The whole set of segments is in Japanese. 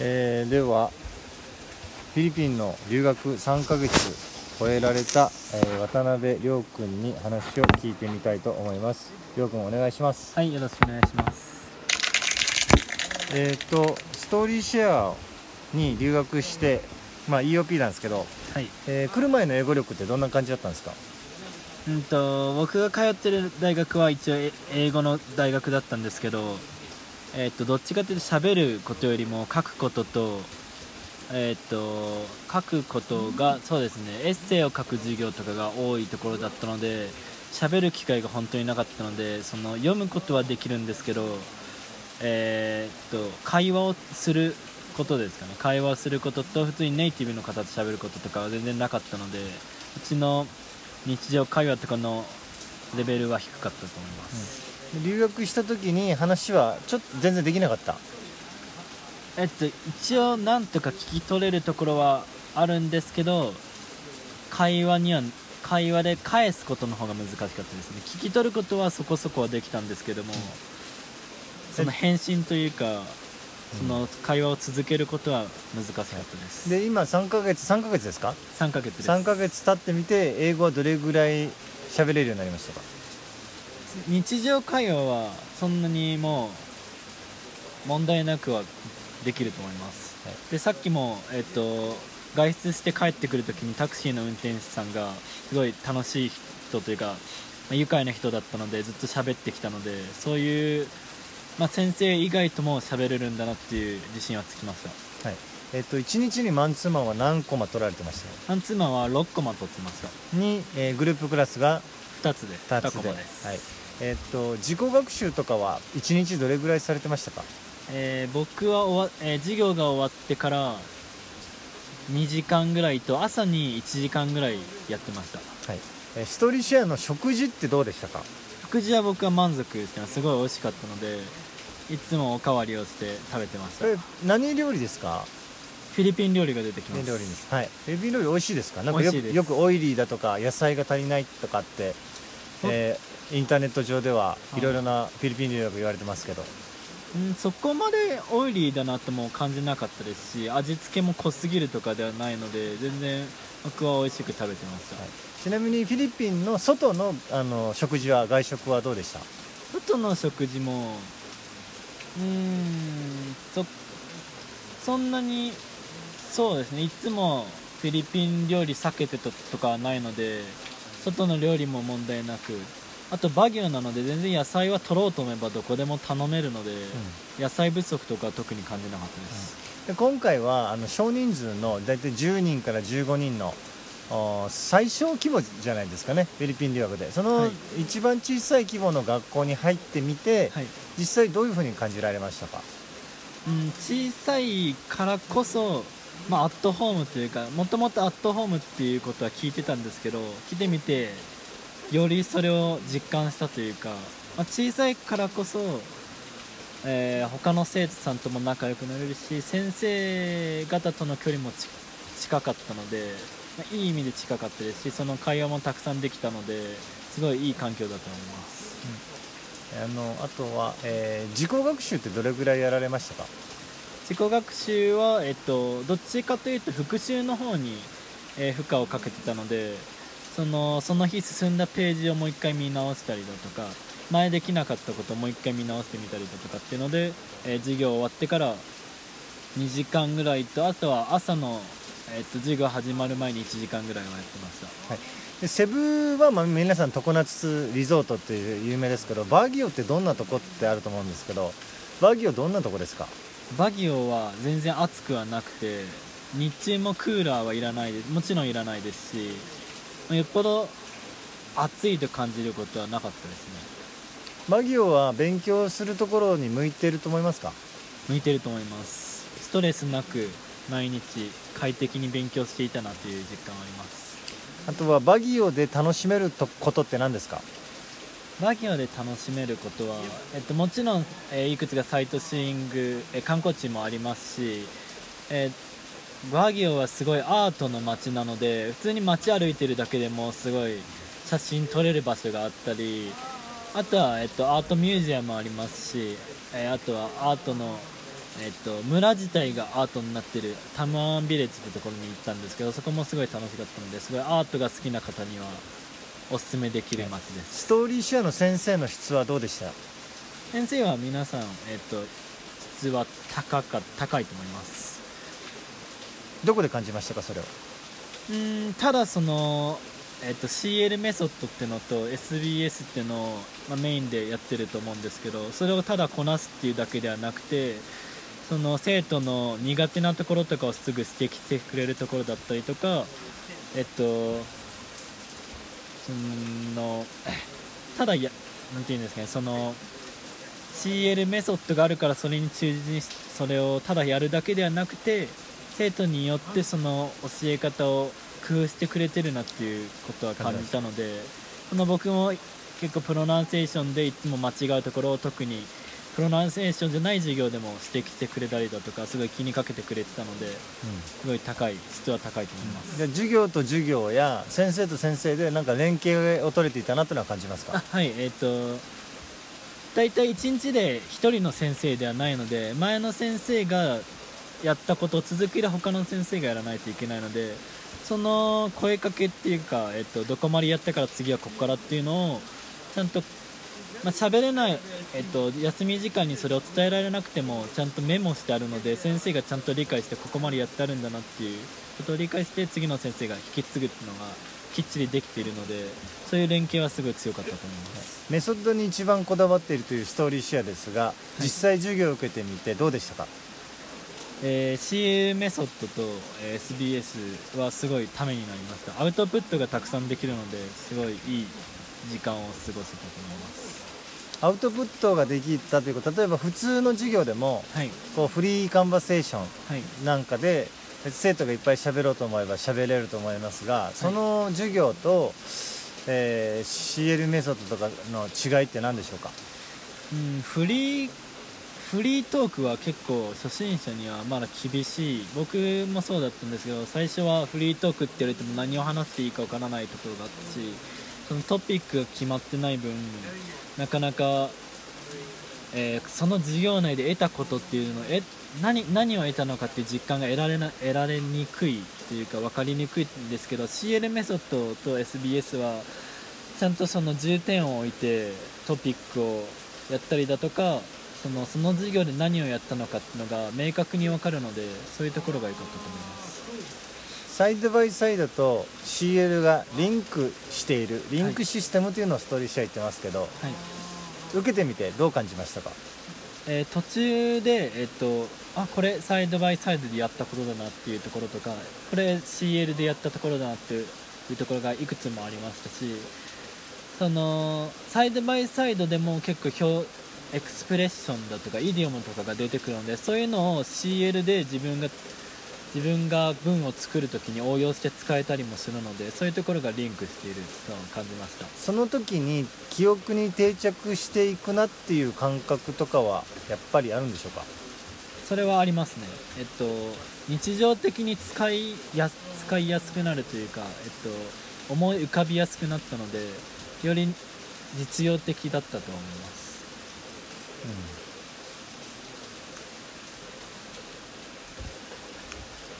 えーではフィリピンの留学3ヶ月超えられた、えー渡辺亮君に話を聞いてみたいと思います。亮君お願いします。はいよろしくお願いします。えっ、とストーリーシェアに留学してまあ EOP なんですけど、はい。えー来る前の英語力ってどんな感じだったんですか？うんと僕が通ってる大学は一応え英語の大学だったんですけどえっとどっちかというと喋ることよりも書くこととえっと書くことがそうですね。エッセイを書く授業とかが多いところだったので喋る機会が本当になかったのでその読むことはできるんですけどえーっと会話をすることですかね。会話をすることと普通にネイティブの方と喋ることとかは全然なかったのでうちの日常会話とかのレベルは低かったと思います、留学した時に話はちょっと全然できなかった？えっと一応なんとか聞き取れるところはあるんですけど会話には会話で返すことの方が難しかったですね。聞き取ることはそこそこはできたんですけども、その返信というかその会話を続けることは難しかったです、で今3ヶ月3ヶ月ですか？3ヶ月です。3ヶ月経ってみて英語はどれぐらい喋れるようになりましたか？日常会話はそんなにもう問題なくはできると思います、はい。でさっきも、えっと外出して帰ってくるときにタクシーの運転手さんがすごい楽しい人というか、まあ愉快な人だったのでずっと喋ってきたのでそういう、まあ、先生以外とも喋れるんだなっていう自信はつきましたはい。えっと1日にマンツーマンは何コマ取られてました？マンツーマンは6コマ取ってましたに、えーグループクラスが2つで2 2つで。はい。えっと自己学習とかは1日どれぐらいされてましたか？えー僕は終わ、えー授業が終わってから2時間ぐらいと朝に1時間ぐらいやってました。はい、えーストーリーシェアの食事ってどうでしたか？食事は僕は満足ってすごい美味しかったのでいつもおかわりをして食べてました。何料理ですか？フィリピン料理が出てきます。料理です。はい。フィリピン料理美味しいですか？なんかよく美味しいです。よくオイリーだとか野菜が足りないとかって、えーインターネット上でははい。いろいろなフィリピン料理が言われてますけど、うんそこまでオイリーだなとも感じなかったですし味付けも濃すぎるとかではないので全然僕は美味しく食べてました、はい。ちなみにフィリピンの外のあの食事は外食はどうでした？外の食事もうーんそそんなにそうですね。いつもフィリピン料理避けてたとかはないので外の料理も問題なくあとバギューなので全然野菜は取ろうと思えばどこでも頼めるので、野菜不足とかは特に感じなかったです、で今回はあの少人数の大体10人から15人のお最小規模じゃないですかねフィリピン留学で。そのはい。一番小さい規模の学校に入ってみて、はい。実際どういうふうに感じられましたか？うん、小さいからこそ、まあ、アットホームというかもともとアットホームっていうことは聞いてたんですけど来てみてよりそれを実感したというか、まあ、小さいからこそ、えー他の生徒さんとも仲良くなれるし先生方との距離も近かったので、まあいい意味で近かったですしその会話もたくさんできたのですごいいい環境だと思います。うんあのあとは、えー自己学習ってどれぐらいやられましたか？自己学習は、えっと、どっちかというと復習の方に、えー負荷をかけてたのでそのその日進んだページをもう一回見直したりだとか前できなかったことをもう一回見直してみたりだとかっていうので、えー授業終わってから2時間ぐらいとあとは朝の、えっと、授業始まる前に1時間ぐらいはやってました。でセブは、まあ、皆さん常夏リゾートっていう有名ですけどバーギオってどんなとこってあると思うんですけどバーギオどんなとこですか？バギオは全然暑くはなくて日中もクーラーはいらないもちろんいらないですしよっぽど暑いと感じることはなかったですね。バギオは勉強するところに向いていると思いますか？向いてると思います。ストレスなく毎日快適に勉強していたなという実感はあります。あとはバギオで楽しめるとことって何ですか？バギオで楽しめることは、えっと、もちろん、えーいくつかサイトシーイング、えー観光地もありますし、えーバギオはすごいアートの街なので普通に街歩いてるだけでもすごい写真撮れる場所があったりあとは、えっと、アートミュージアムもありますし、えーあとはアートのえっと、村自体がアートになってるタムアンビレッジってところに行ったんですけどそこもすごい楽しかったのですごいアートが好きな方にはおすすめできる街です。ストーリーシェアの先生の質はどうでした？先生は皆さん、えっと、質は高か高いと思います。どこで感じましたかそれを？うんただその、えっと、CL メソッドってのと SBS ってのを、まあ、メインでやってると思うんですけどそれをただこなすっていうだけではなくてその生徒の苦手なところとかをすぐ指摘してくれるところだったりとかえっとそのただやなんていうんですかねその CL メソッドがあるからそれに忠実にそれをただやるだけではなくて生徒によってその教え方を工夫してくれてるなっていうことは感じたのでその僕も結構プロナンセーションでいつも間違うところを特にプロナンセーションじゃない授業でも指摘してくれたりだとかすごい気にかけてくれてたのですごい高い質は高いと思います、じゃあ授業と授業や先生と先生でなんか連携を取れていたなというのは感じますか？あはいえっ、と大体1日で1人の先生ではないので前の先生がやったことを続きで他の先生がやらないといけないのでその声かけっていうか、えっと、どこまでやったから次はここからっていうのをちゃんと、まあ、喋れない、えっと、休み時間にそれを伝えられなくてもちゃんとメモしてあるので先生がちゃんと理解してここまでやってあるんだなっていうことを理解して次の先生が引き継ぐっていうのがきっちりできているのでそういう連携はすごい強かったと思います。メソッドに一番こだわっているというストーリーシェアですが実際授業を受けてみてどうでしたか、えー CA メソッドと、えー SBS はすごいためになりました。アウトプットがたくさんできるのですごいいい時間を過ごせたと思いますアウトプットができたということ例えば普通の授業でもはい。こうフリーカンバセーションはい。なんかで生徒がいっぱい喋ろうと思えば喋れると思いますがその授業と、えー CL メソッドとかの違いって何でしょうか？うんフリーフリートークは結構初心者にはまだ厳しい。僕もそうだったんですけど最初はフリートークって言われても何を話していいかわからないところがあったしそのトピックが決まってない分なかなか、えーその授業内で得たことっていうのをえ何何を得たのかっていう実感が得られな得られにくいというか分かりにくいんですけど CL メソッドと SBS はちゃんとその重点を置いてトピックをやったりだとかそのその授業で何をやったのかっていうのが明確に分かるのでそういうところが良かったと思います。サイドバイサイドと CL がリンクしているリンクシステムというのをストーリーシェア言ってますけど、はい。受けてみてどう感じましたか？えー途中で、えっとあこれサイドバイサイドでやったことだなっていうところとかこれ CL でやったところだなっていうところがいくつもありましたしそのサイドバイサイドでも結構表エクスプレッションだとかイディオムとかが出てくるのでそういうのを CL で自分が自分が文を作るときに応用して使えたりもするのでそういうところがリンクしていると感じました。その時に記憶に定着していくなっていう感覚とかはやっぱりあるんでしょうか？それはありますね。えっと日常的に使いや使いやすくなるというかえっと思い浮かびやすくなったのでより実用的だったと思います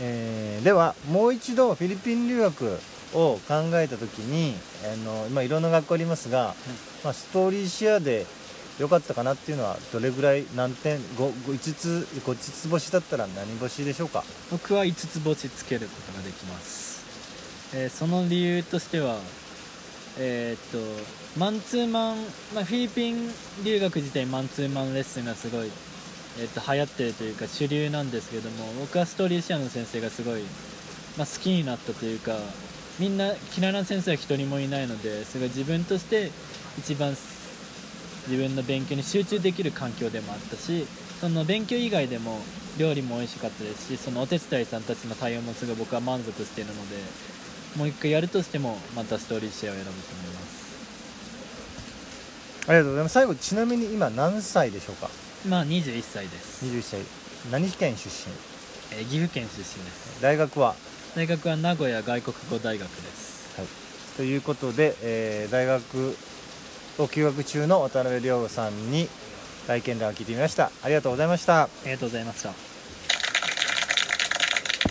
えーではもう一度フィリピン留学を考えた時にあの、まあ、いろんな学校ありますが、まあ、ストーリーシェアで良かったかなっていうのはどれぐらい何点？5, 5つ5つ星だったら何星でしょうか？僕は5つ星つけることができます、えーその理由としてはえーっとマンツーマン、まあ、フィリピン留学自体マンツーマンレッスンがすごい、えっと流行ってるというか主流なんですけども僕はストーリーシェアの先生がすごい、まあ、好きになったというかみんな嫌いな先生は一人もいないのですごい自分として一番自分の勉強に集中できる環境でもあったしその勉強以外でも料理も美味しかったですしそのお手伝いさんたちの対応もすごい僕は満足しているのでもう一回やるとしてもまたストーリーシェアを選ぶと思います。ありがとうございます。最後ちなみに今何歳でしょうか？まあ21歳です、21歳。何県出身？えー岐阜県出身です。大学は？大学は名古屋外国語大学です。はい、ということで、えー大学を休学中の渡辺亮さんに、体験談を聞いてみました。ありがとうございました。ありがとうございました